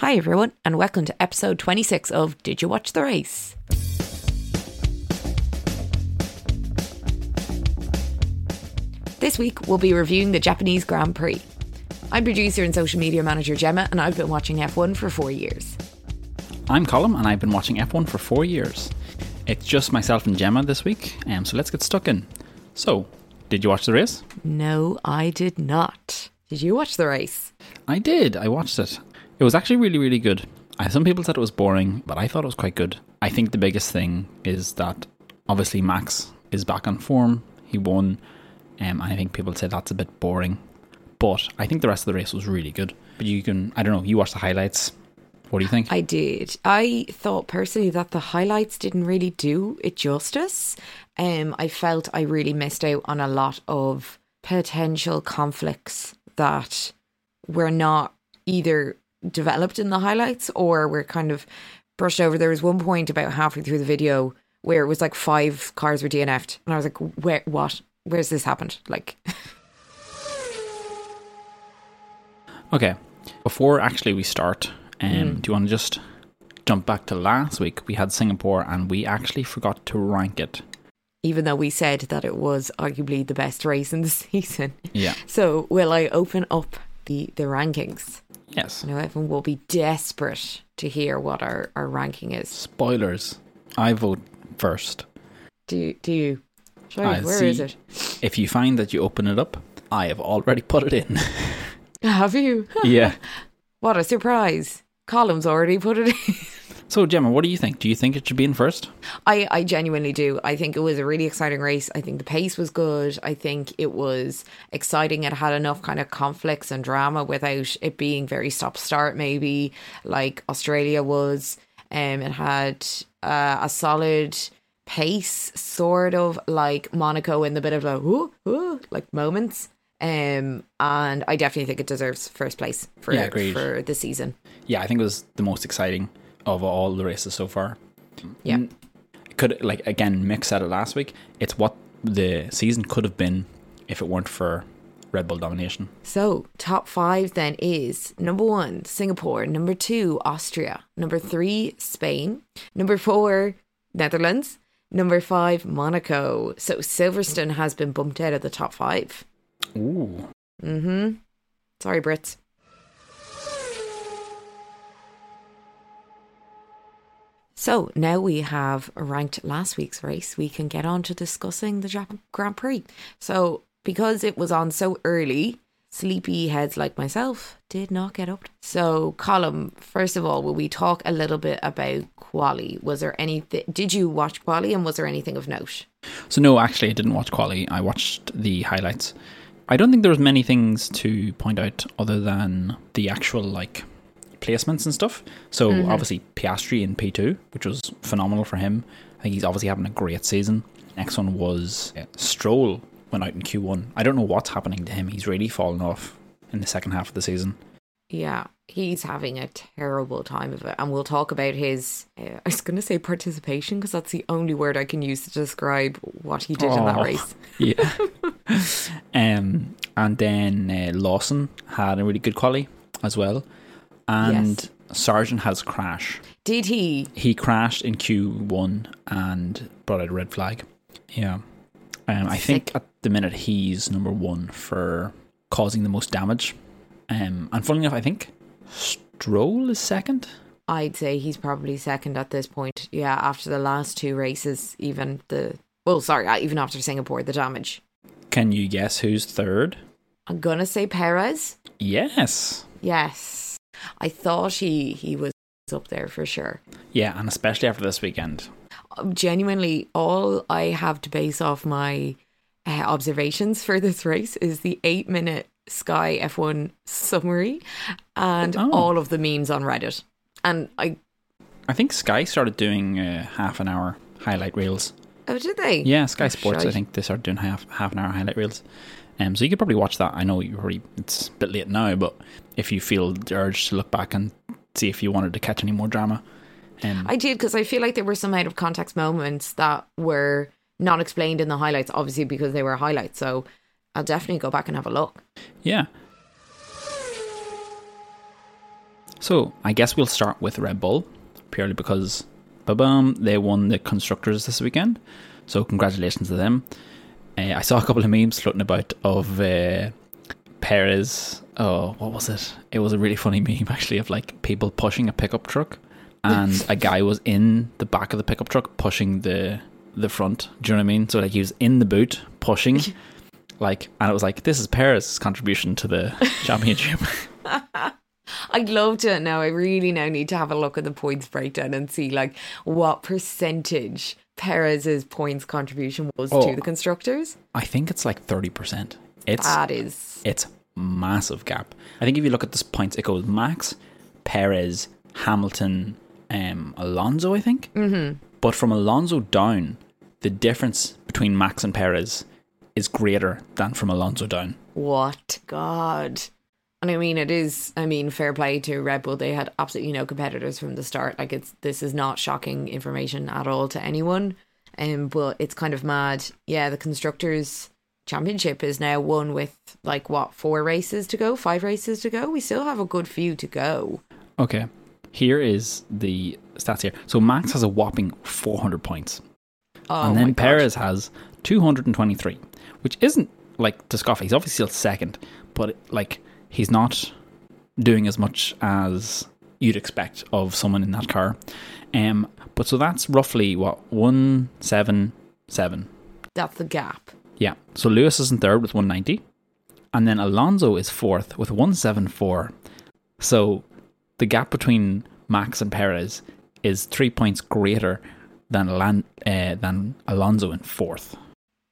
Hi, everyone, and welcome to episode 26 of Did You Watch the Race? This week, we'll be reviewing the Japanese Grand Prix. I'm producer and social media manager Gemma, and I've been watching F1 for four years. I'm Colin, and I've been watching F1 for four years. It's just myself and Gemma this week, um, so let's get stuck in. So, did you watch the race? No, I did not. Did you watch the race? I did. I watched it. It was actually really, really good. Some people said it was boring, but I thought it was quite good. I think the biggest thing is that obviously Max is back on form. He won, um, and I think people say that's a bit boring. But I think the rest of the race was really good. But you can, I don't know, you watched the highlights. What do you think? I did. I thought personally that the highlights didn't really do it justice. Um, I felt I really missed out on a lot of potential conflicts that were not either developed in the highlights or were kind of brushed over. There was one point about halfway through the video where it was like five cars were DNF'd, and I was like, "Where? What? Where's this happened?" Like, Okay, before actually we start, um, do you want to just jump back to last week? We had Singapore, and we actually forgot to rank it. even though we said that it was arguably the best race in the season. Yeah. So, will I open up the the rankings? Yes. I know everyone will be desperate to hear what our, our ranking is. Spoilers. I vote first. Do you, do you? Sorry, where is see. it? If you find that you open it up, I have already put it in. Have you? yeah. What a surprise! Colin's already put it in. So, Gemma, what do you think? Do you think it should be in first? I, I genuinely do. I think it was a really exciting race. I think the pace was good. I think it was exciting. It had enough kind of conflicts and drama without it being very stop start, maybe like Australia was. Um, it had uh, a solid pace, sort of like Monaco in the bit of a ooh, ooh, like moments. Um, and I definitely think it deserves first place for Yeah, for the season. Yeah, I think it was the most exciting of all the races so far. Yeah. Mm, Could, like, again, Mick said it last week. It's what the season could have been if it weren't for Red Bull domination. So, top five then is number one, Singapore, number two, Austria, number three, Spain, number four, Netherlands, number five, Monaco. So, Silverstone has been bumped out of the top five. Ooh. Mm hmm. Sorry, Brits. So now we have ranked last week's race, we can get on to discussing the Japan Grand Prix. So because it was on so early, sleepy heads like myself did not get up. So Colin, first of all, will we talk a little bit about quali? Was there anything? Did you watch quali, and was there anything of note? So, no, actually, I didn't watch Quali. I watched the highlights. I don't think there was many things to point out other than the actual, like, placements and stuff. So, obviously, Piastri in P2, which was phenomenal for him. I think he's obviously having a great season. Next one was uh, Stroll went out in Q1. I don't know what's happening to him. He's really fallen off in the second half of the season. Yeah, he's having a terrible time of it. And we'll talk about his, uh, I was going to say participation because that's the only word I can use to describe what he did in that Oh. race. Yeah. um, and then uh, Lawson had a really good quali as well. And Sargeant has crash. Did he? He crashed in Q1 and brought out a red flag. Yeah. Um, I think at the minute he's number one for causing the most damage. Um, and funnily enough, I think Stroll is second. I'd say he's probably second at this point. Yeah, after the last two races, even the, well, sorry, uh, even after Singapore, the damage. Can you guess who's third? I'm going to say Perez. Yes. Yes. I thought he, he was up there for sure. Yeah, and especially after this weekend. genuinely all I have to base off my uh, observations for this race is the eight minute Sky F1 summary and Oh. all of the memes on Reddit. And I, I think Sky started doing uh, half an hour highlight reels. oh, did they? Yeah, Sky Oh, Sports. I think they started doing half half an hour highlight reels. Um, so you could probably watch that. I know you already it's a bit late now, but if you feel the urge to look back and see if you wanted to catch any more drama, um, I did because I feel like there were some out of context moments that were not explained in the highlights, obviously because they were highlights. So I'll definitely go back and have a look. yeah. So I guess we'll start with Red Bull, purely because, ba-bum, they won the constructors this weekend. So congratulations to them. Uh, I saw a couple of memes floating about of uh, Perez. Oh, what was it? It was a really funny meme actually of like people pushing a pickup truck, and a guy was in the back of the pickup truck pushing the the front. Do you know what I mean? So like he was in the boot pushing, like, and it was like this is Perez's contribution to the championship. I'd love to now. I really now need to have a look at the points breakdown and see like what percentage Perez's points contribution was Oh. to the constructors. I think it's like thirty percent. It's That is it's massive gap. I think if you look at this points, it goes Max, Perez, Hamilton, um, Alonso. I think. Mm-hmm. But from Alonso down, the difference between Max and Perez is greater than from Alonso down. what God. And I mean, it is. I mean, fair play to Red Bull. They had absolutely no competitors from the start. Like, it's this is not shocking information at all to anyone. Um, but it's kind of mad. Yeah, the constructors championship is now won with like what four races to go, five races to go. We still have a good few to go. Okay, here is the stats here. So Max has a whopping 400 points. Oh, and then. Perez has 223, which isn't like to scoff. He's obviously still second, but like he's not doing as much as you'd expect of someone in that car. Um, but so that's roughly what one seven seven. That's the gap. Yeah. So Lewis is in third with 190, and then Alonso is fourth with 174. So the gap between Max and Perez is three points greater than Alan- uh, than Alonso in fourth.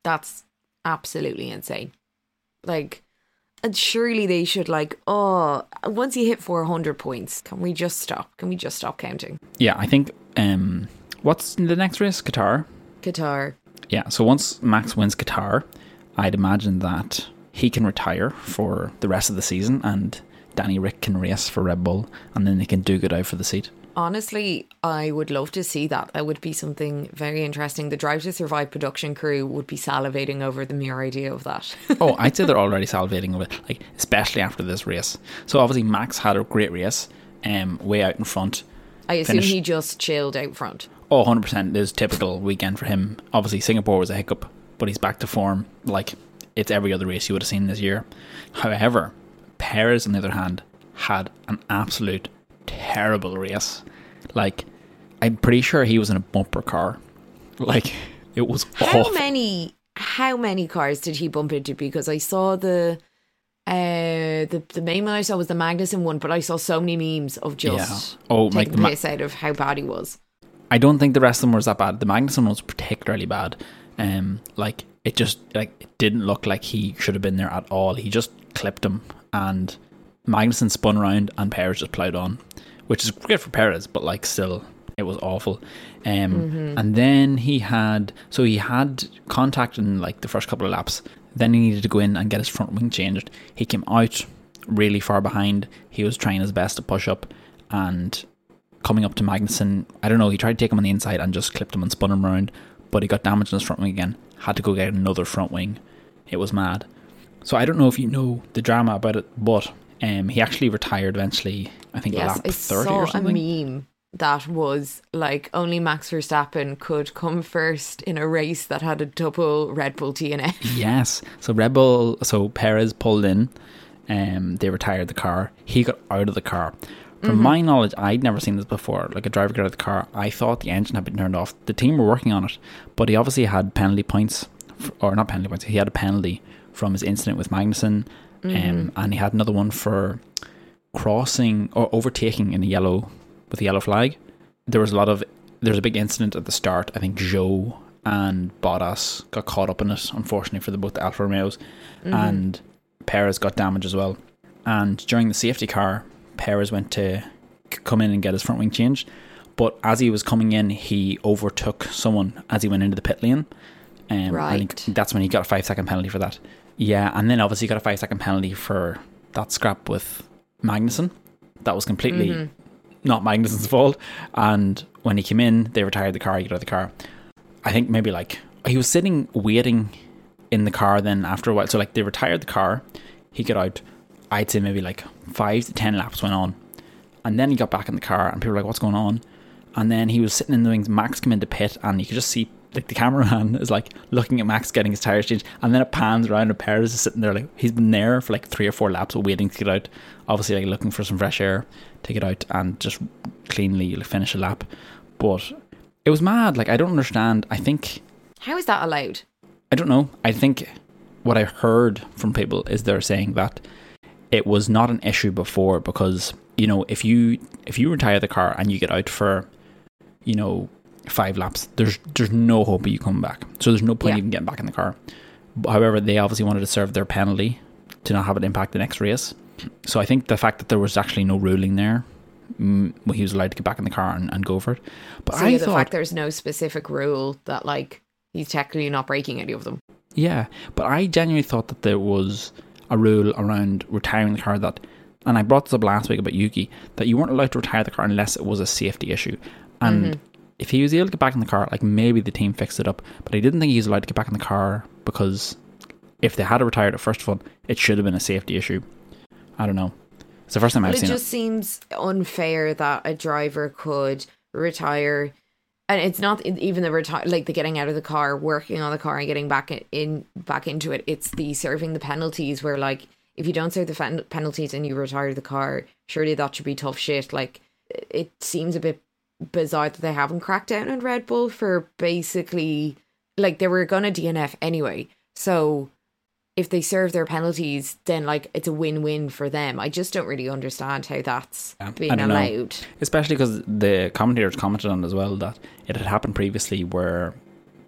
That's absolutely insane. Like, and surely they should like, oh, once you hit 400 points, can we just stop? Can we just stop counting? Yeah, I think. Um, what's the next race? Qatar. Qatar. Yeah. So once Max wins Qatar, I'd imagine that he can retire for the rest of the season, and Danny Ric can race for Red Bull, and then they can do good out for the seat. Honestly, I would love to see that. That would be something very interesting. The Drive to Survive production crew would be salivating over the mere idea of that. oh, I'd say they're already salivating over it, like especially after this race. So obviously Max had a great race, um, way out in front. I assume Finish. he just chilled out front. Oh, 100 percent is typical weekend for him. Obviously Singapore was a hiccup, but he's back to form. Like it's every other race you would have seen this year. However, Perez on the other hand had an absolute terrible race. Like I'm pretty sure he was in a bumper car. Like it was How awful. many how many cars did he bump into? Because I saw the uh the the main one I saw was the Magnussen one, but I saw so many memes of just Yeah. Oh, like taking the Ma- piss out of how bad he was. I don't think the rest of them was that bad. The Magnussen one was particularly bad. Um, like it just like it didn't look like he should have been there at all. He just clipped him, and Magnussen spun around, and Perez just plowed on, which is great for Perez, but like still, it was awful. Um, and then he had so he had contact in like the first couple of laps. Then he needed to go in and get his front wing changed. He came out really far behind. He was trying his best to push up, and coming up to Magnussen. I don't know, he tried to take him on the inside and just clipped him and spun him around, but he got damaged in his front wing again. Had to go get another front wing. It was mad. So I don't know if you know the drama about it, but um, he actually retired eventually. I think Yes, lap I thirty saw or a meme that was like only Max Verstappen could come first in a race that had a double Red Bull DNF. Yes. So Red Bull, so Perez pulled in. Um, they retired the car. He got out of the car. From my knowledge, I'd never seen this before. Like a driver got out of the car, I thought the engine had been turned off. The team were working on it, but he obviously had penalty points, f- or not penalty points. He had a penalty from his incident with Magnussen, um, and he had another one for crossing or overtaking in a yellow with a yellow flag. There was a lot of there was a big incident at the start. I think Zhou and Bottas got caught up in it, unfortunately for the both the Alfa Romeos, and Perez got damaged as well. And during the safety car, Perez went to come in and get his front wing changed, but as he was coming in, he overtook someone as he went into the pit lane. Um, and Right. that's when he got a five second penalty for that. Yeah, and then obviously he got a five second penalty for that scrap with Magnussen. That was completely mm-hmm. not Magnussen's fault. And when he came in, they retired the car. He got out of the car. I think maybe like he was sitting waiting in the car. Then after a while, so like they retired the car. He got out. I'd say maybe like five to ten laps went on, and then he got back in the car, and people were like, "What's going on?" And then he was sitting in the wings. Max came into pit, and you could just see like the cameraman is like looking at Max getting his tires changed, and then it pans around, and Perez is sitting there like he's been there for like three or four laps, waiting to get out. Obviously, like looking for some fresh air to get out and just cleanly finish a lap. But it was mad. Like I don't understand. I think How is that allowed? I don't know. I think what I heard from people is they're saying that it was not an issue before because you know if you if you retire the car and you get out for you know five laps, there's there's no hope of you coming back. So there's no point Yeah. even getting back in the car. However, they obviously wanted to serve their penalty to not have it impact the next race. So I think the fact that there was actually no ruling there, mm, he was allowed to get back in the car and, and go for it. But So I yeah, the thought, fact there's no specific rule that like he's technically not breaking any of them. Yeah, but I genuinely thought that there was a rule around retiring the car that, and I brought this up last week about Yuki, that you weren't allowed to retire the car unless it was a safety issue. And if he was able to get back in the car, like maybe the team fixed it up, but I didn't think he was allowed to get back in the car because if they had retired it first of all, it should have been a safety issue. I don't know. It's the first time Well, I've seen it seen just seems unfair that a driver could retire, and it's not even the retire like the getting out of the car, working on the car, and getting back in, back into it. It's the serving the penalties where like if you don't serve the fen- penalties and you retire the car, surely that should be tough shit. Like it- it seems a bit bizarre that they haven't cracked down on Red Bull for basically like they were gonna DNF anyway. So if they serve their penalties, then like it's a win-win for them. I just don't really understand how that's Yeah, being don't know. allowed. especially because the commentators commented on as well that it had happened previously where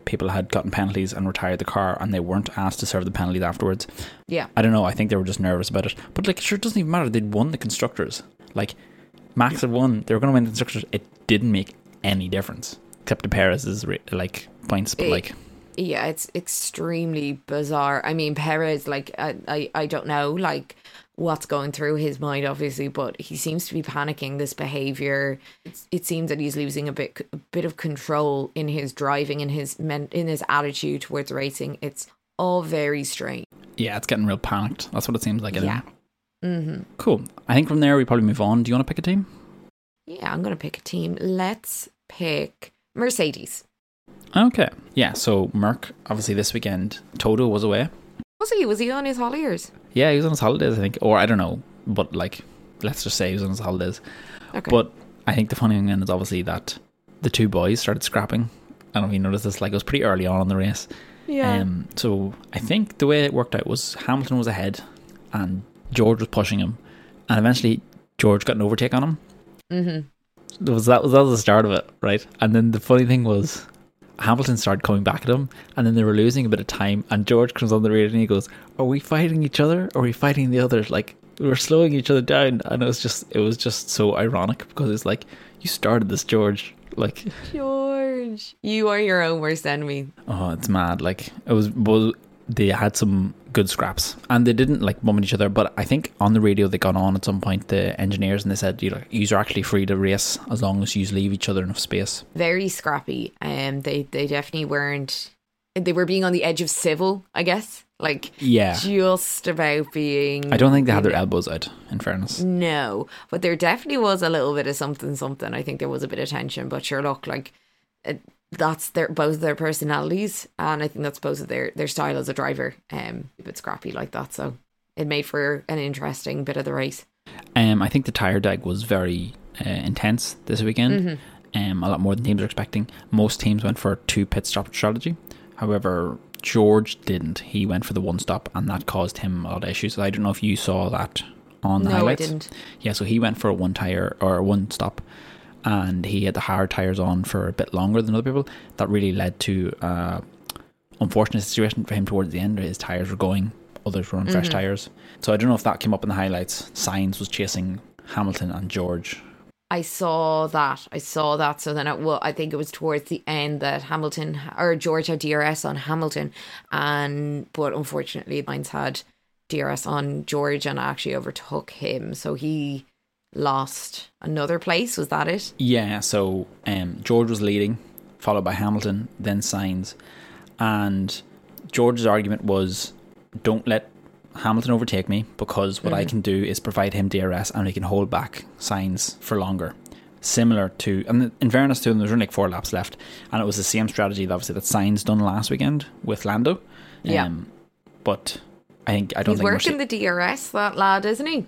people had gotten penalties and retired the car and they weren't asked to serve the penalties afterwards. Yeah. I don't know. I think they were just nervous about it. But like, sure, it doesn't even matter. They'd won the constructors. Like, Max had won. They were going to win the constructors. It didn't make any difference except to Perez's like points. But like, Yeah, it's extremely bizarre. I mean, Perez, like, I, I, I don't know, like, what's going through his mind, obviously, but he seems to be panicking. This behavior, it's, it seems that he's losing a bit, a bit of control in his driving, in his men, in his attitude towards racing. It's all very strange. yeah, it's getting real panicked. That's what it seems like. Yeah. Mm-hmm. Cool. I think from there we probably move on. Do you want to pick a team? Yeah, I'm gonna pick a team. Let's pick Mercedes. Okay. Yeah. So Merc, obviously this weekend, Toto was away. Was he? Was he on his holidays? Yeah, he was on his holidays, I think, or I don't know, but like, let's just say he was on his holidays. Okay. But I think the funny thing then is obviously that the two boys started scrapping. I don't know if you noticed this, like it was pretty early on in the race. yeah. Um, so I think the way it worked out was Hamilton was ahead, and George was pushing him, and eventually George got an overtake on him. Mm-hmm. That was that was that was the start of it, right? And then the funny thing was. Hamilton started coming back at him, and then they were losing a bit of time. And George comes on the radio and he goes, "Are we fighting each other? Or are we fighting the others? Like we were slowing each other down." And it was just, it was just so ironic because it's like you started this, George. Like, George, you are your own worst enemy. oh, it's mad. Like it was, well, they had some good scraps, and they didn't like bum at each other. But I think on the radio they got on at some point, the engineers, and they said, "You know, you are actually free to race as long as you leave each other enough space." Very scrappy. Um, they they definitely weren't. They were being on the edge of civil, I guess. Like Yeah, just about being. I don't think they had their elbows out. In fairness. No, but there definitely was a little bit of something, something. I think there was a bit of tension, but sure, look, like it, that's their both their personalities, and I think that's both of their their style as a driver. Um, a bit scrappy like that, so it made for an interesting bit of the race. Um, I think the tire deg was very uh, intense this weekend. Um, a lot more than teams are expecting. Most teams went for a two pit stop strategy. However, George didn't. He went for the one stop, and that caused him a lot of issues. I don't know if you saw that on the no, highlights. I didn't. Yeah, so he went for a one tire or a one stop, and he had the hard tires on for a bit longer than other people. That really led to uh, unfortunate situation for him towards the end. His tires were going, others were on fresh tires. So I don't know if that came up in the highlights. Sainz was chasing Hamilton and George. I saw that. I saw that. So then, it, well, I think it was towards the end that Hamilton or George had DRS on Hamilton, and but unfortunately, Sainz had DRS on George and actually overtook him. So he lost another place. Was that it? Yeah, so um, George was leading, followed by Hamilton, then Sainz, and George's argument was, "Don't let Hamilton overtake me because what I Mm-hmm. can do is provide him DRS and he can hold back Sainz for longer. Similar to, and in fairness to him, there's only like four laps left, and it was the same strategy, that obviously, that Sainz done last weekend with Lando. Yeah. Um, but I think I don't He's think working the DRS, that lad, isn't he?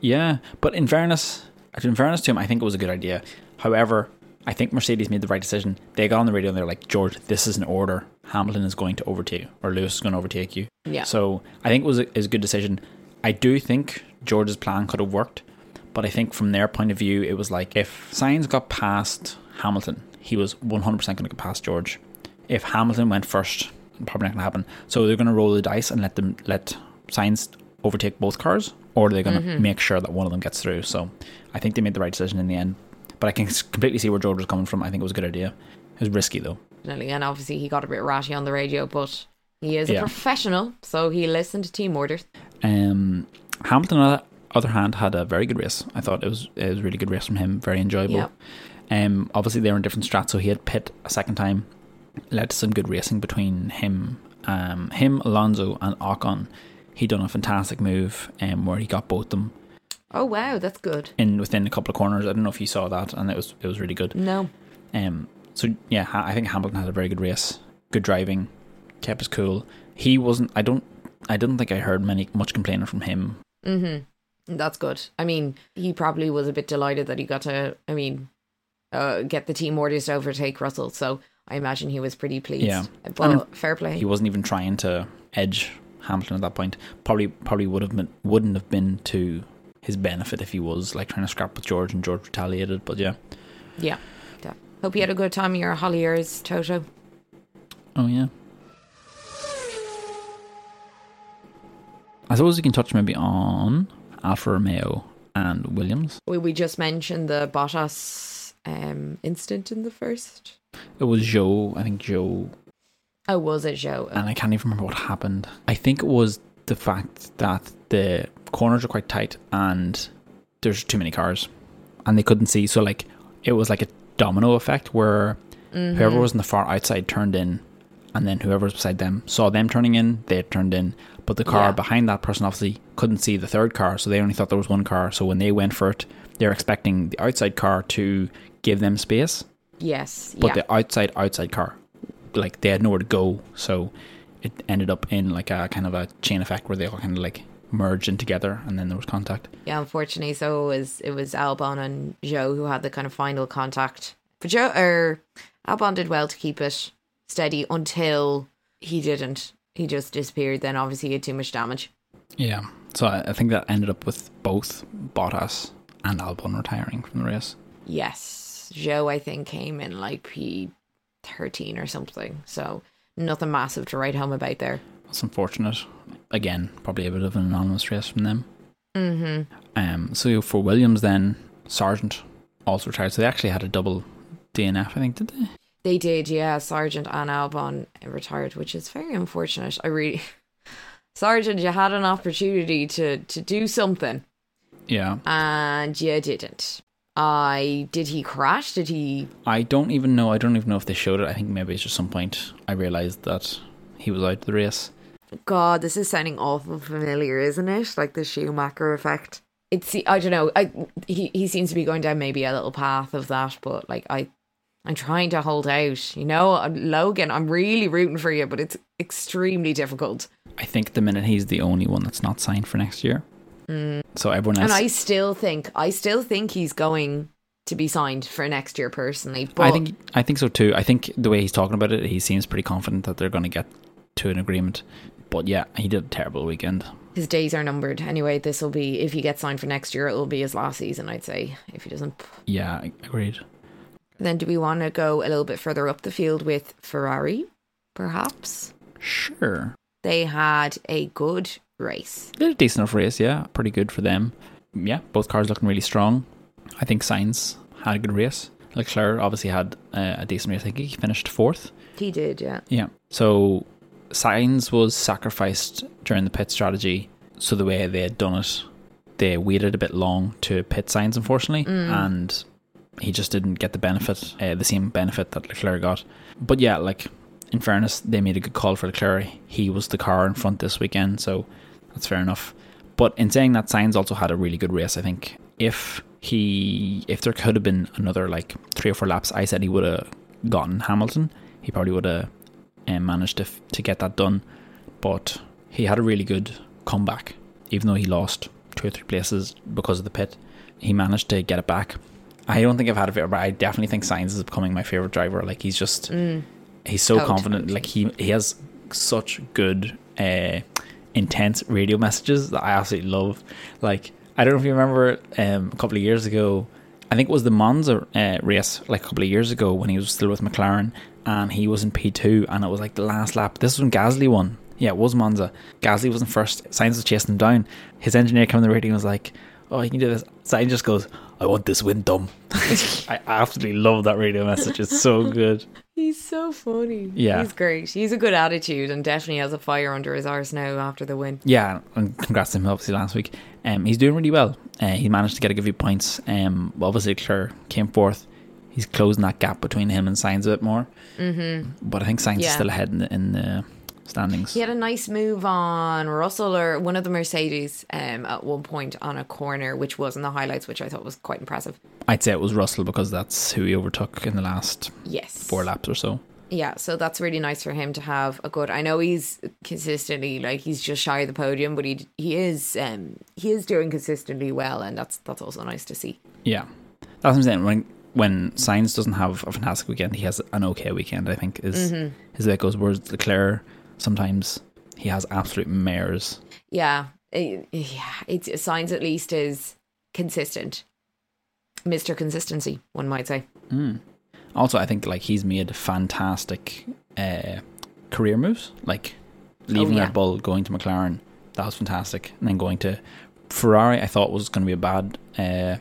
Yeah, but in fairness, in fairness to him, I think it was a good idea. However, I think Mercedes made the right decision. They got on the radio and they're like, George, this is an order. Hamilton is going to overtake you, or Lewis is going to overtake you. Yeah. So I think it was a, is a good decision. I do think George's plan could have worked, but I think from their point of view, it was like if Sainz got past Hamilton, he was 100% going to get past George. If Hamilton went first, probably not going to happen. So they're going to roll the dice and let them let Sainz overtake both cars, or are they're going to make sure that one of them gets through. So I think they made the right decision in the end. But I can completely see where George was coming from. I think it was a good idea. It was risky though. Definitely. And obviously, he got a bit ratty on the radio, but he is a Yeah. professional, so he listened to team orders. Um, Hamilton, on the other hand, had a very good race. I thought it was it was a really good race from him. Very enjoyable. Yeah. Um, obviously they were in different strats, so he had pit a second time. Led to some good racing between him, um, him, Alonso, and Ocon. He done a fantastic move, um, where he got both them Oh, wow, that's good. in within a couple of corners. I don't know if you saw that, and it was it was really good. No. Um, so yeah, I think Hamilton had a very good race. Good driving, kept his cool. He wasn't. I don't. I didn't think I heard many much complaining from him. Mm-hmm. That's good. I mean, he probably was a bit delighted that he got to, I mean, uh, get the team orders to overtake Russell. So I imagine he was pretty pleased. Yeah. But And fair play. He wasn't even trying to edge Hamilton at that point. Probably probably would have been wouldn't have been to his benefit if he was like trying to scrap with George and George retaliated. But yeah. yeah. yeah. Hope you had a good time in your Holliers, Toto. Oh yeah. I suppose we can touch maybe on Alfa Romeo and Williams. We, we just mentioned the Bottas um, incident in the first. It was Zhou, I think Zhou, Oh, was it Zhou? and I can't even remember what happened. I think it was the fact that the corners are quite tight and there's too many cars and they couldn't see. So, like, it was like a domino effect where mm-hmm. whoever was in the far outside turned in and then whoever was beside them saw them turning in, they turned in. But the car Yeah. behind that person obviously couldn't see the third car, so they only thought there was one car. So, when they went for it, they're expecting the outside car to give them space Yes. but yeah. the outside outside car like they had nowhere to go so it ended up in like a kind of a chain effect where they all kind of like merged in together and then there was contact Yeah, unfortunately, so it was it was Albon and Zhou who had the kind of final contact. But Zhou or Albon did well to keep it steady until he didn't. He just disappeared. Then obviously he had too much damage. yeah so I, I think that ended up with both Bottas and Albon retiring from the race Yes, Zhou I think came in like P thirteen or something. So nothing massive to write home about there. that's unfortunate again probably a bit of an anonymous race from them Mm-hmm. um so for Williams then Sargeant also retired so they actually had a double DNF I think did they They did, yeah. Sargeant and Albon retired, which is very unfortunate. I really, Sargeant, you had an opportunity to to do something. yeah and you didn't. I did he crash? Did he? I don't even know. I don't even know if they showed it. I think maybe it's just some point I realized that he was out of the race. God, this is sounding awful familiar, isn't it? Like the Schumacher effect. It's I don't know. I he he seems to be going down maybe a little path of that, but like I. I'm trying to hold out, you know, uh, Logan. I'm really rooting for you, but it's extremely difficult. I think the minute he's the only one that's not signed for next year. So everyone else. And I still think, I still think he's going to be signed for next year personally. But I think I think so too. I think the way he's talking about it, he seems pretty confident that they're going to get to an agreement. But yeah, he did a terrible weekend. his days are numbered. Anyway, this will be if he gets signed for next year, it will be his last season, I'd say. If he doesn't, Yeah, agreed. then do we want to go a little bit further up the field with Ferrari? Perhaps Sure, they had a good race. they did a decent enough race. Yeah, pretty good for them. Yeah, both cars looking really strong. I think Sainz had a good race. Leclerc obviously had uh, a decent race. I think he finished fourth. He did, yeah. Yeah. So Sainz was sacrificed during the pit strategy. So the way they had done it, they waited a bit long to pit Sainz, unfortunately, and he just didn't get the benefit, uh, the same benefit that Leclerc got. But yeah, like in fairness, they made a good call for Leclerc. He was the car in front this weekend, so That's fair enough. But in saying that, Sainz also had a really good race. I think if he, if there could have been another like three or four laps, I said he would have gotten Hamilton. He probably would have um, managed to to get that done. But he had a really good comeback, even though he lost two or three places because of the pit. He managed to get it back. I don't think I've had a favorite, but I definitely think Sainz is becoming my favorite driver. Like he's just, Mm. he's so Oh, confident. Like he he has such good, uh, intense radio messages that I absolutely love. Like I don't know if you remember um, a couple of years ago. I think it was the Monza uh, race, like a couple of years ago when he was still with McLaren, and he was in P two, and it was like the last lap. This was when Gasly won. Yeah, it was Monza. Gasly wasn't first. Sainz was chasing him down. His engineer came on the radio and was like, "Oh, you can do this." Sainz just goes, "I want this win, dumb." I absolutely love that radio message. It's so good. He's so funny. Yeah. He's great. He's a good attitude and definitely has a fire under his arse now after the win. Yeah, and congrats to him obviously last week. Um, he's doing really well. Uh, he managed to get a good few points. Um, obviously Leclerc came fourth. He's closing that gap between him and Sainz a bit more. Mm-hmm. But I think Sainz is still ahead in the, in the standings. He had a nice move on Russell or one of the Mercedes um, at one point on a corner, which was in the highlights, which I thought was quite impressive. I'd say it was Russell because that's who he overtook in the last Yes. four laps or so. Yeah, so that's really nice for him to have a good. I know he's consistently like he's just shy of the podium, but he he is um he is doing consistently well, and that's that's also nice to see. Yeah, that's what I'm saying. When when Sainz doesn't have a fantastic weekend, he has an okay weekend. I think is Mm-hmm. is it goes. Whereas Leclerc sometimes he has absolute mares. Yeah, it, yeah, it's Sainz at least is consistent, Mister Consistency, one might say. Also, I think like he's made fantastic uh, career moves, like leaving yeah. Red Bull, going to McLaren. That was fantastic, and then going to Ferrari. I thought was going to be a bad. Uh,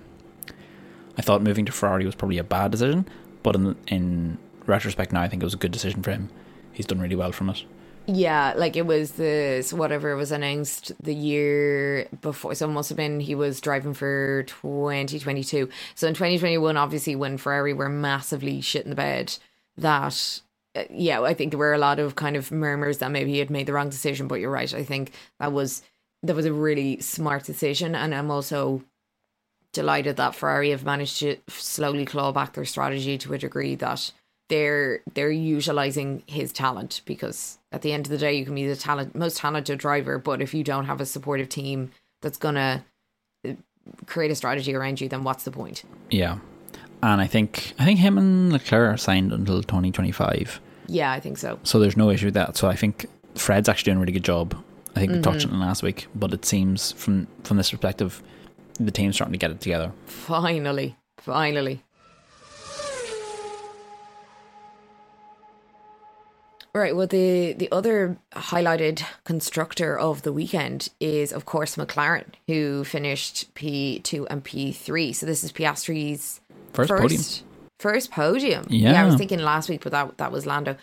I thought moving to Ferrari was probably a bad decision, but in in retrospect now, I think it was a good decision for him. He's done really well from it. Yeah, like it was the so whatever was announced the year before. So it must have been he was driving for 2022. So in 2021, obviously, when Ferrari were massively shit in the bed, that uh, yeah, I think there were a lot of kind of murmurs that maybe he had made the wrong decision. But you're right. I think that was that was a really smart decision, and I'm also delighted that Ferrari have managed to slowly claw back their strategy to a degree that they're they're utilizing his talent because at the end of the day you can be the talent most talented driver but if you don't have a supportive team that's gonna uh, create a strategy around you then what's the point Yeah, and I think I think him and Leclerc are signed until twenty twenty five. yeah i think so So there's no issue with that. So I think Fred's actually doing a really good job. I think we touched on it last week, but it seems from from this perspective, the team's starting to get it together. finally finally Right. Well, the the other highlighted constructor of the weekend is, of course, McLaren, who finished P two and P three. So this is Piastri's First podium. First podium. I Yeah. I was thinking last week, but that that was Lando.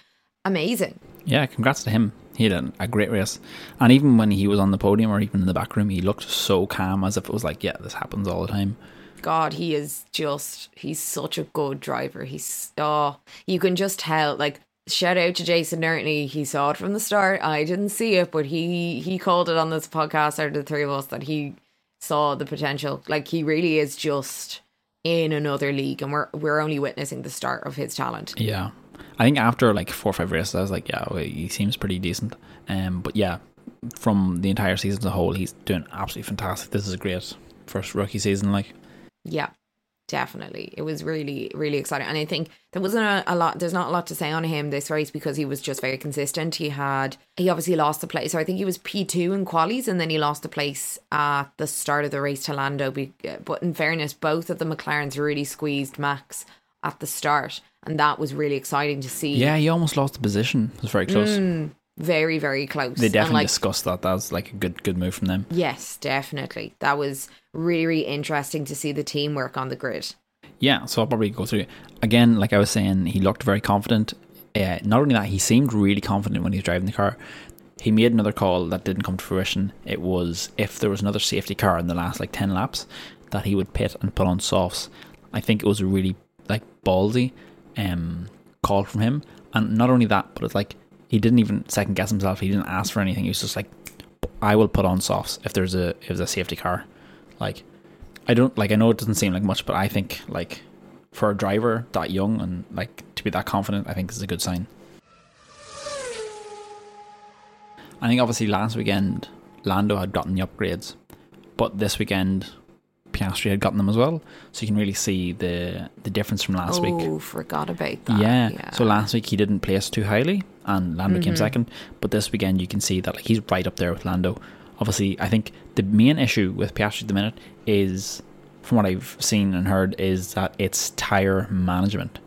Amazing. Yeah, congrats to him. He had a, a great race, and even when he was on the podium or even in the back room, he looked so calm, as if it was like, yeah, this happens all the time. God, he is just he's such a good driver. He's oh you can just tell like shout out to Jason Nertney. He saw it from the start. I didn't see it, but he he called it on this podcast out of the three of us that he saw the potential. Like he really is just in another league and we're we're only witnessing the start of his talent. Yeah, I think after like four or five races, I was like, yeah, okay, he seems pretty decent. Um, but yeah, from the entire season as a whole, he's doing absolutely fantastic. This is a great first rookie season. Like, Yeah, definitely. It was really, really exciting. And I think there wasn't a, a lot, there's not a lot to say on him this race because he was just very consistent. He had, he obviously lost the place. So I think he was P2 in qualies and then he lost the place at the start of the race to Lando. But in fairness, both of the McLarens really squeezed Max at the start. And that was really exciting to see. yeah, he almost lost the position. It was very close. Mm. Very, very close. They definitely like, discussed that. That was like a good, good move from them. Yes, definitely. That was really, really interesting to see the teamwork on the grid. Yeah, so I'll probably go through it. again. Like I was saying, he looked very confident. Uh, not only that, he seemed really confident when he was driving the car. He made another call that didn't come to fruition. It was if there was another safety car in the last like ten laps, that he would pit and put on softs. I think it was a really like ballsy um, call from him. And not only that, but it's like he didn't even second guess himself. He didn't ask for anything. He was just like, I will put on softs if there's a if there's a safety car. Like I don't like I know it doesn't seem like much, but I think like for a driver that young and like to be that confident, I think is a good sign. I think obviously last weekend Lando had gotten the upgrades, but this weekend Piastri had gotten them as well. So you can really see the the difference from last oh, week. Oh, forgot about that. Yeah. So last week he didn't place too highly, and Lando came mm-hmm. second. But this weekend you can see that like he's right up there with Lando. Obviously, I think the main issue with Piastri at the minute is, from what I've seen and heard, is that it's tire management.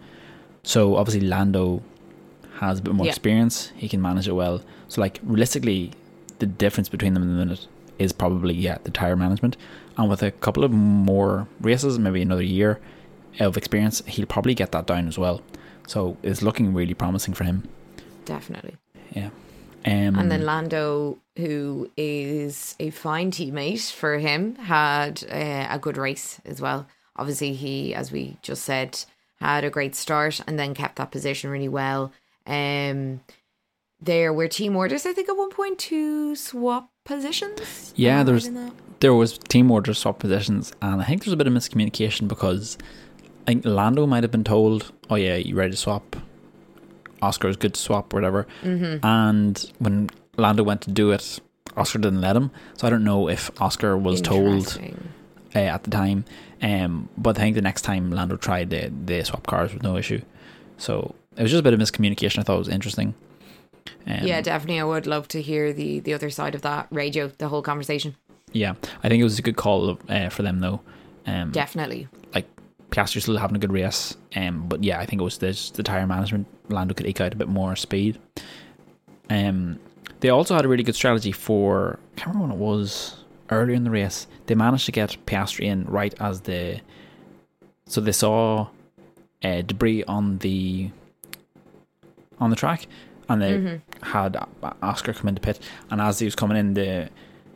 So obviously Lando has a bit more Yeah. experience; he can manage it well. So like realistically, the difference between them in the minute is probably yeah the tire management. And with a couple of more races, maybe another year of experience, he'll probably get that down as well. So it's looking really promising for him. Definitely. Yeah. Um, And then Lando, who is a fine teammate for him, had uh, a good race as well. Obviously, he, as we just said, had a great start and then kept that position really well. Um, there were team orders, I think, at one point to swap positions. Yeah, there's- right there was team orders swap positions, and I think there's a bit of miscommunication because I think Lando might have been told, "Oh yeah, you ready to swap? Oscar is good to swap, whatever." Mm-hmm. And when Lando went to do it, Oscar didn't let him. So I don't know if Oscar was told uh, at the time. Um, but I think the next time Lando tried, they, they swap cars with no issue. So it was just a bit of miscommunication. I thought it was interesting. Um, yeah, definitely. I would love to hear the the other side of that radio, the whole conversation. yeah. I think it was a good call uh, for them though. Um, Definitely. like Piastri still having a good race. Um, but yeah, I think it was this the tire management. Lando could eke out a bit more speed. Um, they also had a really good strategy for. I can't remember when it was earlier in the race. They managed to get Piastri in right as the. So they saw uh, debris on the on the track, and they Mm-hmm. had Oscar come into pit, and as he was coming in, the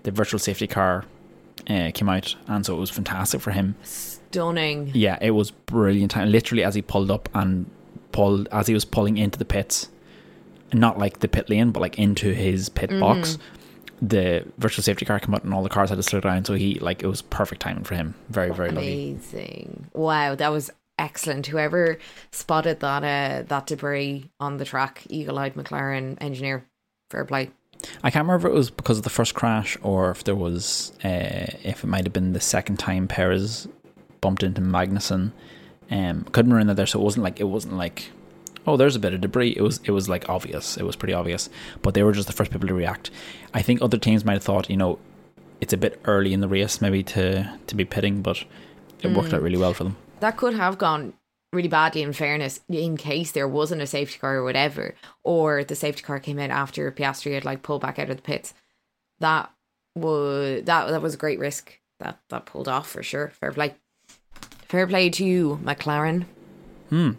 the virtual safety car uh, came out, and so it was fantastic for him. Stunning. Yeah, it was brilliant. And literally, as he pulled up and pulled, as he was pulling into the pits, not like the pit lane, but like into his pit box, the virtual safety car came out, and all the cars had to slow down. So he like it was perfect timing for him. Very very. Amazing. Wow, that was excellent. Whoever spotted that uh, that debris on the track, Eagle Eyed McLaren engineer, fair play. I can't remember if it was because of the first crash or if there was uh, if it might have been the second time Perez bumped into Magnussen. Um, couldn't remember there, so it wasn't like it wasn't like oh there's a bit of debris. It was it was like obvious. It was pretty obvious, but they were just the first people to react. I think other teams might have thought you know it's a bit early in the race maybe to to be pitting, but it worked out really well for them. That could have gone really badly in fairness in case there wasn't a safety car or whatever or the safety car came in after Piastri had like pulled back out of the pits that was that that was a great risk that that pulled off for sure fair play fair play to you McLaren Hmm.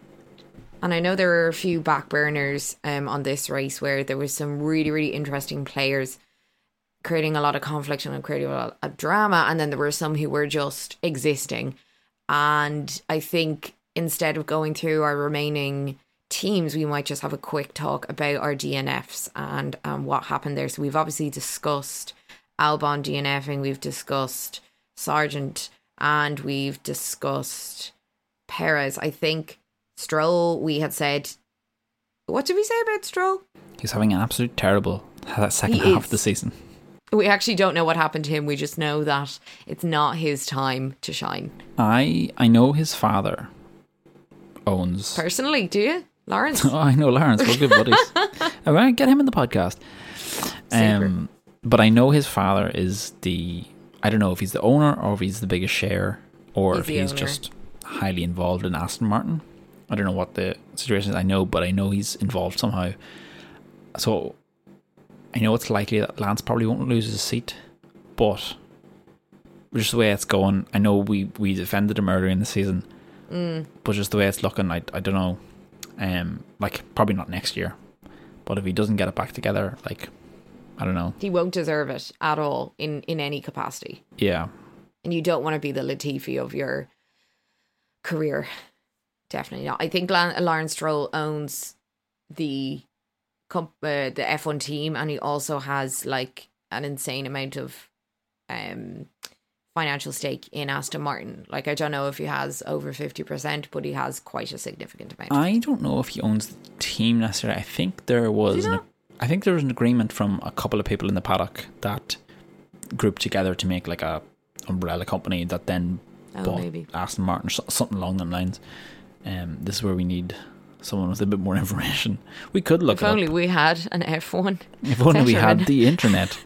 and I know there were a few back burners um, on this race where there was some really, really interesting players creating a lot of conflict and creating a lot of drama. And then there were some who were just existing. And I think instead of going through our remaining teams, we might just have a quick talk about our DNFs and um, what happened there. So we've obviously discussed Albon DNFing, we've discussed Sargeant, and we've discussed Perez. I think Stroll, we had said, what did we say about Stroll? He's having an absolute terrible that second He half is. of the season. We actually don't know what happened to him. We just know that it's not his time to shine. I I know his father owns Personally, do you, Lawrence? Oh, I know Lawrence. We're good buddies. I want to get him in the podcast. Um, but I know his father is the. I don't know if he's the owner or if he's the biggest share or He's if he's owner. just highly involved in Aston Martin. I don't know what the situation is. I know, but I know he's involved somehow. So I know it's likely that Lance probably won't lose his seat, but just the way it's going, I know we we defended him earlier in the season, Mm. but just the way it's looking, I I don't know. Um, like probably not next year, but if he doesn't get it back together, like I don't know. He won't deserve it at all in, in any capacity. Yeah, And you don't want to be the Latifi of your career. Definitely not. I think Lan- Lawrence Stroll owns the comp- uh, the F1 team and he also has like an insane amount of um financial stake in Aston Martin. Like I don't know if he has over fifty percent, but he has quite a significant amount. I don't know if he owns the team necessarily. I think there was, an, I think there was an agreement from a couple of people in the paddock that grouped together to make like a umbrella company that then oh, bought maybe. Aston Martin something along them lines. Um, this is where we need someone with a bit more information. We could look If it up. only we had an F one. If only we had the internet.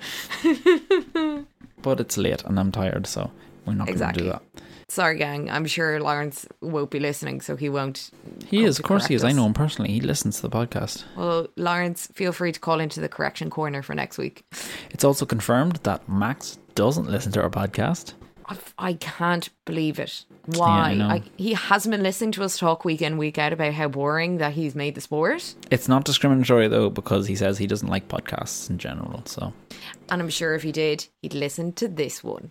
but it's late and I'm tired, so we're not Exactly. going to do that. Sorry, gang. I'm sure Lawrence won't be listening, so he won't. He is, of course he is. correct I know him personally. He listens to the podcast. Well, Lawrence, feel free to call into the correction corner for next week. It's also confirmed that Max doesn't listen to our podcast. I, I can't believe it. Why? know. he hasn't been listening to us talk week in, week out about how boring that he's made the sport. It's not discriminatory though, because he says he doesn't like podcasts in general. So And I'm sure if he did, he'd listen to this one.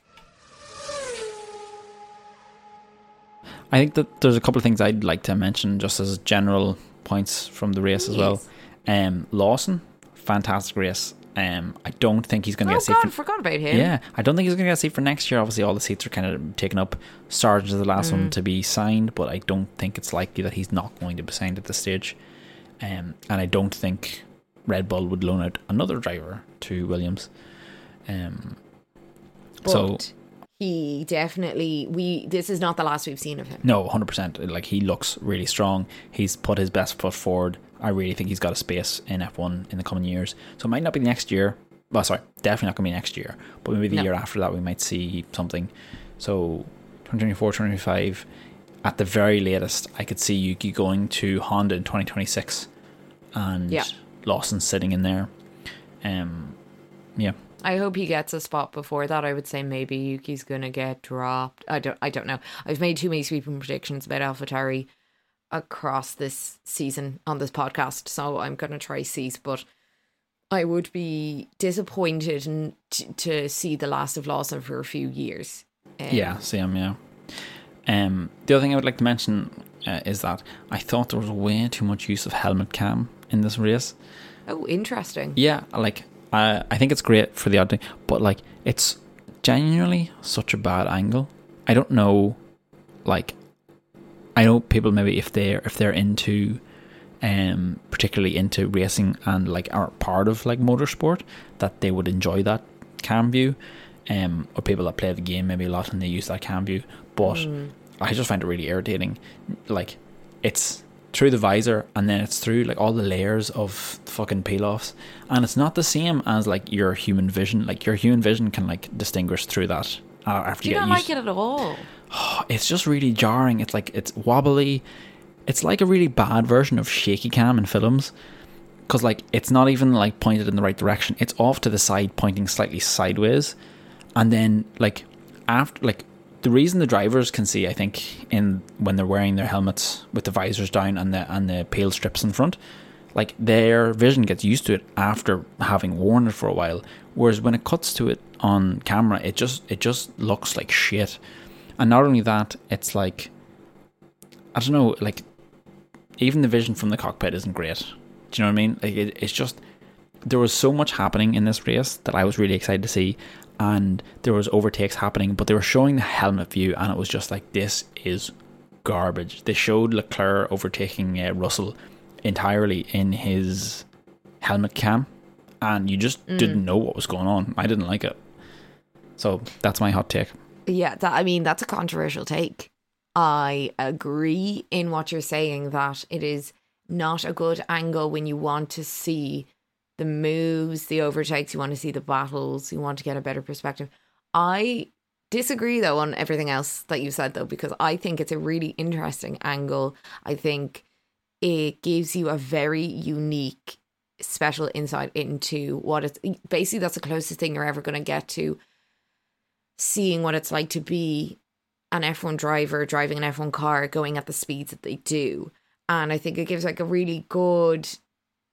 I think that there's a couple of things I'd like to mention just as general points from the race as well. Um, Lawson, fantastic race. Um, I don't think he's going to Oh get seat God, for forgot about him. Yeah, I don't think he's going to get a seat for next year. Obviously, all the seats are kind of taken up. Sargeant is the last Mm. one to be signed, but I don't think it's likely that he's not going to be signed at this stage. Um, and I don't think Red Bull would loan out another driver to Williams. Um, But so he definitely we. This is not the last we've seen of him. no, hundred percent. Like he looks really strong. He's put his best foot forward. I really think he's got a space in F one in the coming years. So it might not be the next year. Well, sorry, definitely not going to be next year. But maybe the No. year after that, we might see something. So 2024, 2025, at the very latest, I could see Yuki going to Honda in 2026, and Yeah. Lawson sitting in there. Um, yeah, I hope he gets a spot before that. I would say maybe Yuki's gonna get dropped. I don't. I don't know. I've made too many sweeping predictions about AlphaTauri across this season on this podcast, so I'm gonna try cease. But I would be disappointed in, t- to see the last of Lawson for a few years. Um, Yeah, same, yeah. Um, the other thing I would like to mention uh, is that I thought there was way too much use of helmet cam in this race. Oh, interesting. Yeah, like I, I think it's great for the odd thing, but like it's genuinely such a bad angle. I don't know, like I know people maybe if they're if they're into, um, particularly into racing and like are part of like motorsport, that they would enjoy that cam view. Um, or people that play the game maybe a lot and they use that cam view, but Mm. I just find it really irritating. Like it's through the visor and then it's through like all the layers of fucking peel offs. And it's not the same as like your human vision. Like your human vision can like distinguish through that uh, after Do you you get not used. like it at all? It's just really jarring. It's like it's wobbly. It's like a really bad version of shaky cam in films. Cause like it's not even like pointed in the right direction. It's off to the side, pointing slightly sideways, and then like after like the reason the drivers can see, I think, in when they're wearing their helmets with the visors down and the and the pale strips in front, like their vision gets used to it after having worn it for a while. Whereas when it cuts to it on camera, it just it just looks like shit. And not only that, it's like I don't know, like even the vision from the cockpit isn't great. Do you know what I mean? Like it, it's just there was so much happening in this race that I was really excited to see, and there was overtakes happening, but they were showing the helmet view, and it was just like this is garbage. They showed Leclerc overtaking uh, Russell entirely in his helmet cam, and you just didn't know what was going on. I didn't like it. So that's my hot take. Yeah, that, I mean, that's a controversial take. I agree in what you're saying that it is not a good angle when you want to see the moves, the overtakes, you want to see the battles, you want to get a better perspective. I disagree though on everything else that you said though, because I think it's a really interesting angle. I think it gives you a very unique, special insight into what it's basically that's the closest thing you're ever going to get to seeing what it's like to be an F1 driver driving an F1 car going at the speeds that they do. And I think it gives like a really good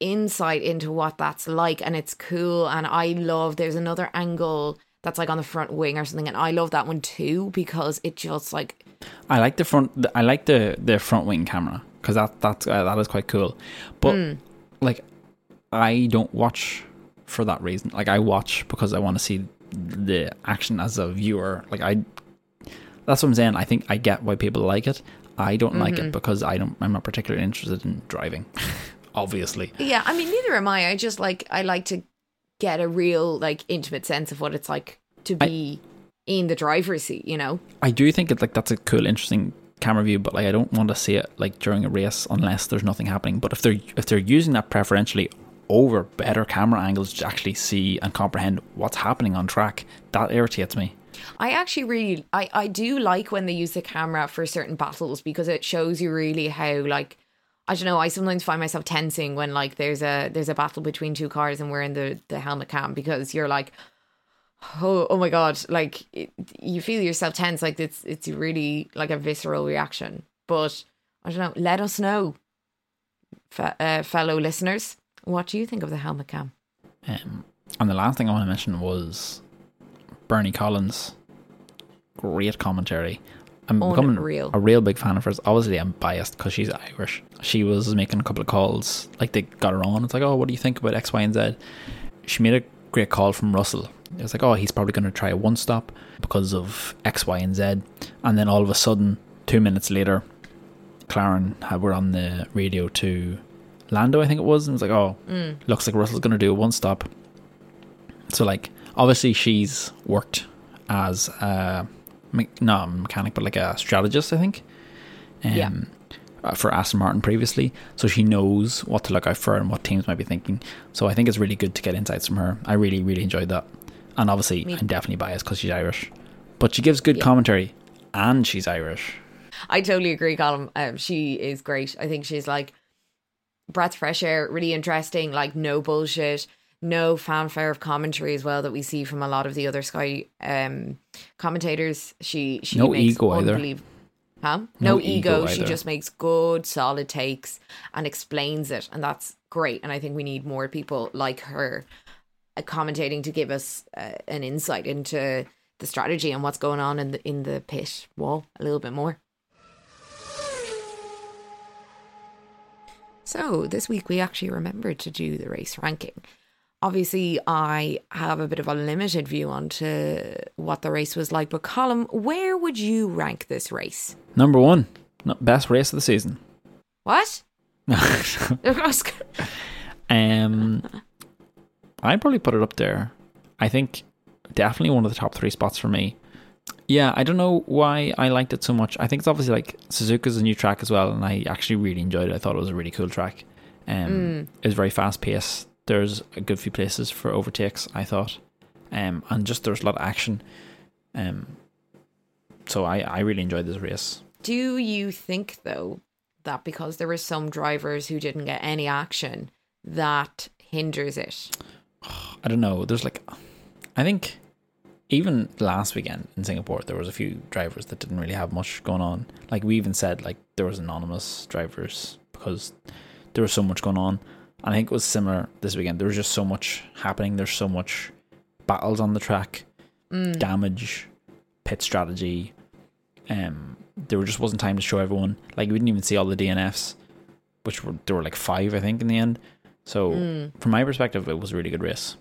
insight into what that's like and it's cool and I love there's another angle that's like on the front wing or something and I love that one too because it just like I like the front. I like the the front wing camera because that that's uh, that is quite cool. But Mm. like, I don't watch for that reason. Like I watch because I want to see the action as a viewer. Like I, that's what I'm saying. I think I get why people like it. I don't like Mm-hmm. it because I don't. I'm not particularly interested in driving. Obviously, Yeah, I mean, neither am I. I just like I like to get a real like intimate sense of what it's like to I- be in the driver's seat. You know. I do think it's like that's a cool, interesting camera view. But like, I don't want to see it like during a race unless there's nothing happening. But if they're if they're using that preferentially over better camera angles to actually see and comprehend what's happening on track, that irritates me. I actually really I, I do like when they use the camera for certain battles because it shows you really how like I don't know, I sometimes find myself tensing when like there's a there's a battle between two cars and we're in the the helmet cam because you're like oh oh my god, like it, you feel yourself tense like it's it's really like a visceral reaction. But I don't know, let us know fe- uh, fellow listeners, what do you think of the helmet cam? Um, and the last thing I want to mention was Bernie Collins. Great commentary. I'm becoming Unreal. a real big fan of hers. Obviously, I'm biased because she's Irish. She was making a couple of calls, like they got her on. It's like, oh, what do you think about X, Y, and Z? She made a great call from Russell. It was like, oh, he's probably going to try a one stop because of X, Y, and Z. And then all of a sudden, two minutes later, McLaren had were on the radio to Lando, I think it was, and it was like, oh, looks like Russell's going to do a one stop. So, like, obviously, she's worked as a me- not a mechanic, but like a strategist, I think. Um, Yeah. uh, For Aston Martin previously, so she knows what to look out for and what teams might be thinking. So I think it's really good to get insights from her. I really, really enjoyed that. And obviously, Me- I'm definitely biased because she's Irish, but she gives good Yeah. commentary, and she's Irish. I totally agree, Colin. Um, she is great. I think she's like breath of fresh air, really interesting, like no bullshit, no fanfare of commentary as well that we see from a lot of the other Sky um, commentators. She she No makes ego either. Huh? No No, ego ego. She just makes good, solid takes and explains it, and that's great. And I think we need more people like her uh, commentating to give us uh, an insight into the strategy and what's going on in the in the pit wall a little bit more. So this week we actually remembered to do the race ranking. Obviously, I have a bit of a limited view onto what the race was like, but Colin, where would you rank this race? Number one, best race of the season. What? um, I'd probably put it up there. I think definitely one of the top three spots for me. Yeah, I don't know why I liked it so much. I think it's obviously like Suzuka's a new track as well, and I actually really enjoyed it. I thought it was a really cool track. Um, It was very fast paced. There's a good few places for overtakes. I thought, um, and just there's a lot of action. Um, so I I really enjoyed this race. Do you think though that because there were some drivers who didn't get any action, that hinders it? I don't know. There's like, I think even last weekend in Singapore, there was a few drivers that didn't really have much going on. Like we even said, like there was anonymous drivers because there was so much going on. And I think it was similar this weekend. There was just so much happening. There's so much battles on the track, damage, pit strategy. Um, there just wasn't time to show everyone. Like we didn't even see all the DNFs, which were there were like five, I think, in the end. So from my perspective, it was a really good race.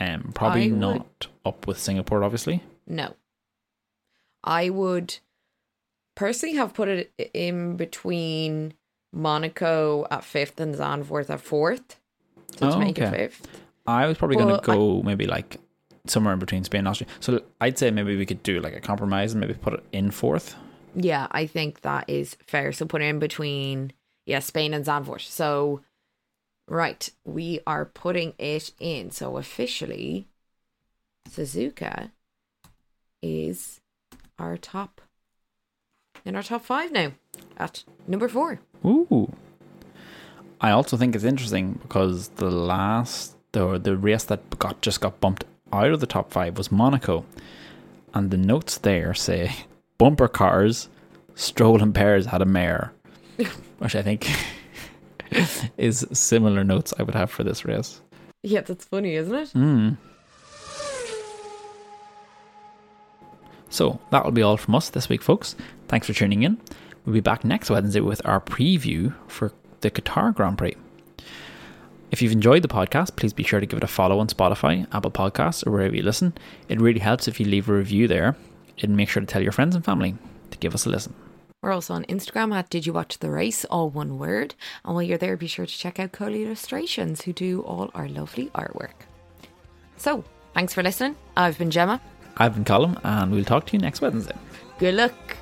Um, probably I would- not up with Singapore, obviously. No. I would personally have put it in between Monaco at fifth and Zandvoort at fourth. So to Oh, make it okay. fifth. I was probably going to go maybe like somewhere in between Spain and Austria. So I'd say maybe we could do like a compromise and maybe put it in fourth. Yeah, I think that is fair. So put it in between, yeah, Spain and Zandvoort. So, right, we are putting it in. So officially, Suzuka is our top in our top five now at number four. Ooh. I also think it's interesting because the last the the race that got just got bumped out of the top five was Monaco, and the notes there say bumper cars, Stroll and Perez had a mare, which I think is similar notes I would have for this race. Yeah, that's funny, isn't it? Mm. So that'll be all from us this week, folks. Thanks for tuning in. We'll be back next Wednesday with our preview for the Qatar Grand Prix. If you've enjoyed the podcast, please be sure to give it a follow on Spotify, Apple Podcasts, or wherever you listen. It really helps if you leave a review there. And make sure to tell your friends and family to give us a listen. We're also on Instagram at Did You Watch the Race, all one word. And while you're there, be sure to check out Coley Illustrations, who do all our lovely artwork. So, thanks for listening. I've been Gemma. I've been Colin, and we'll talk to you next Wednesday. Good luck.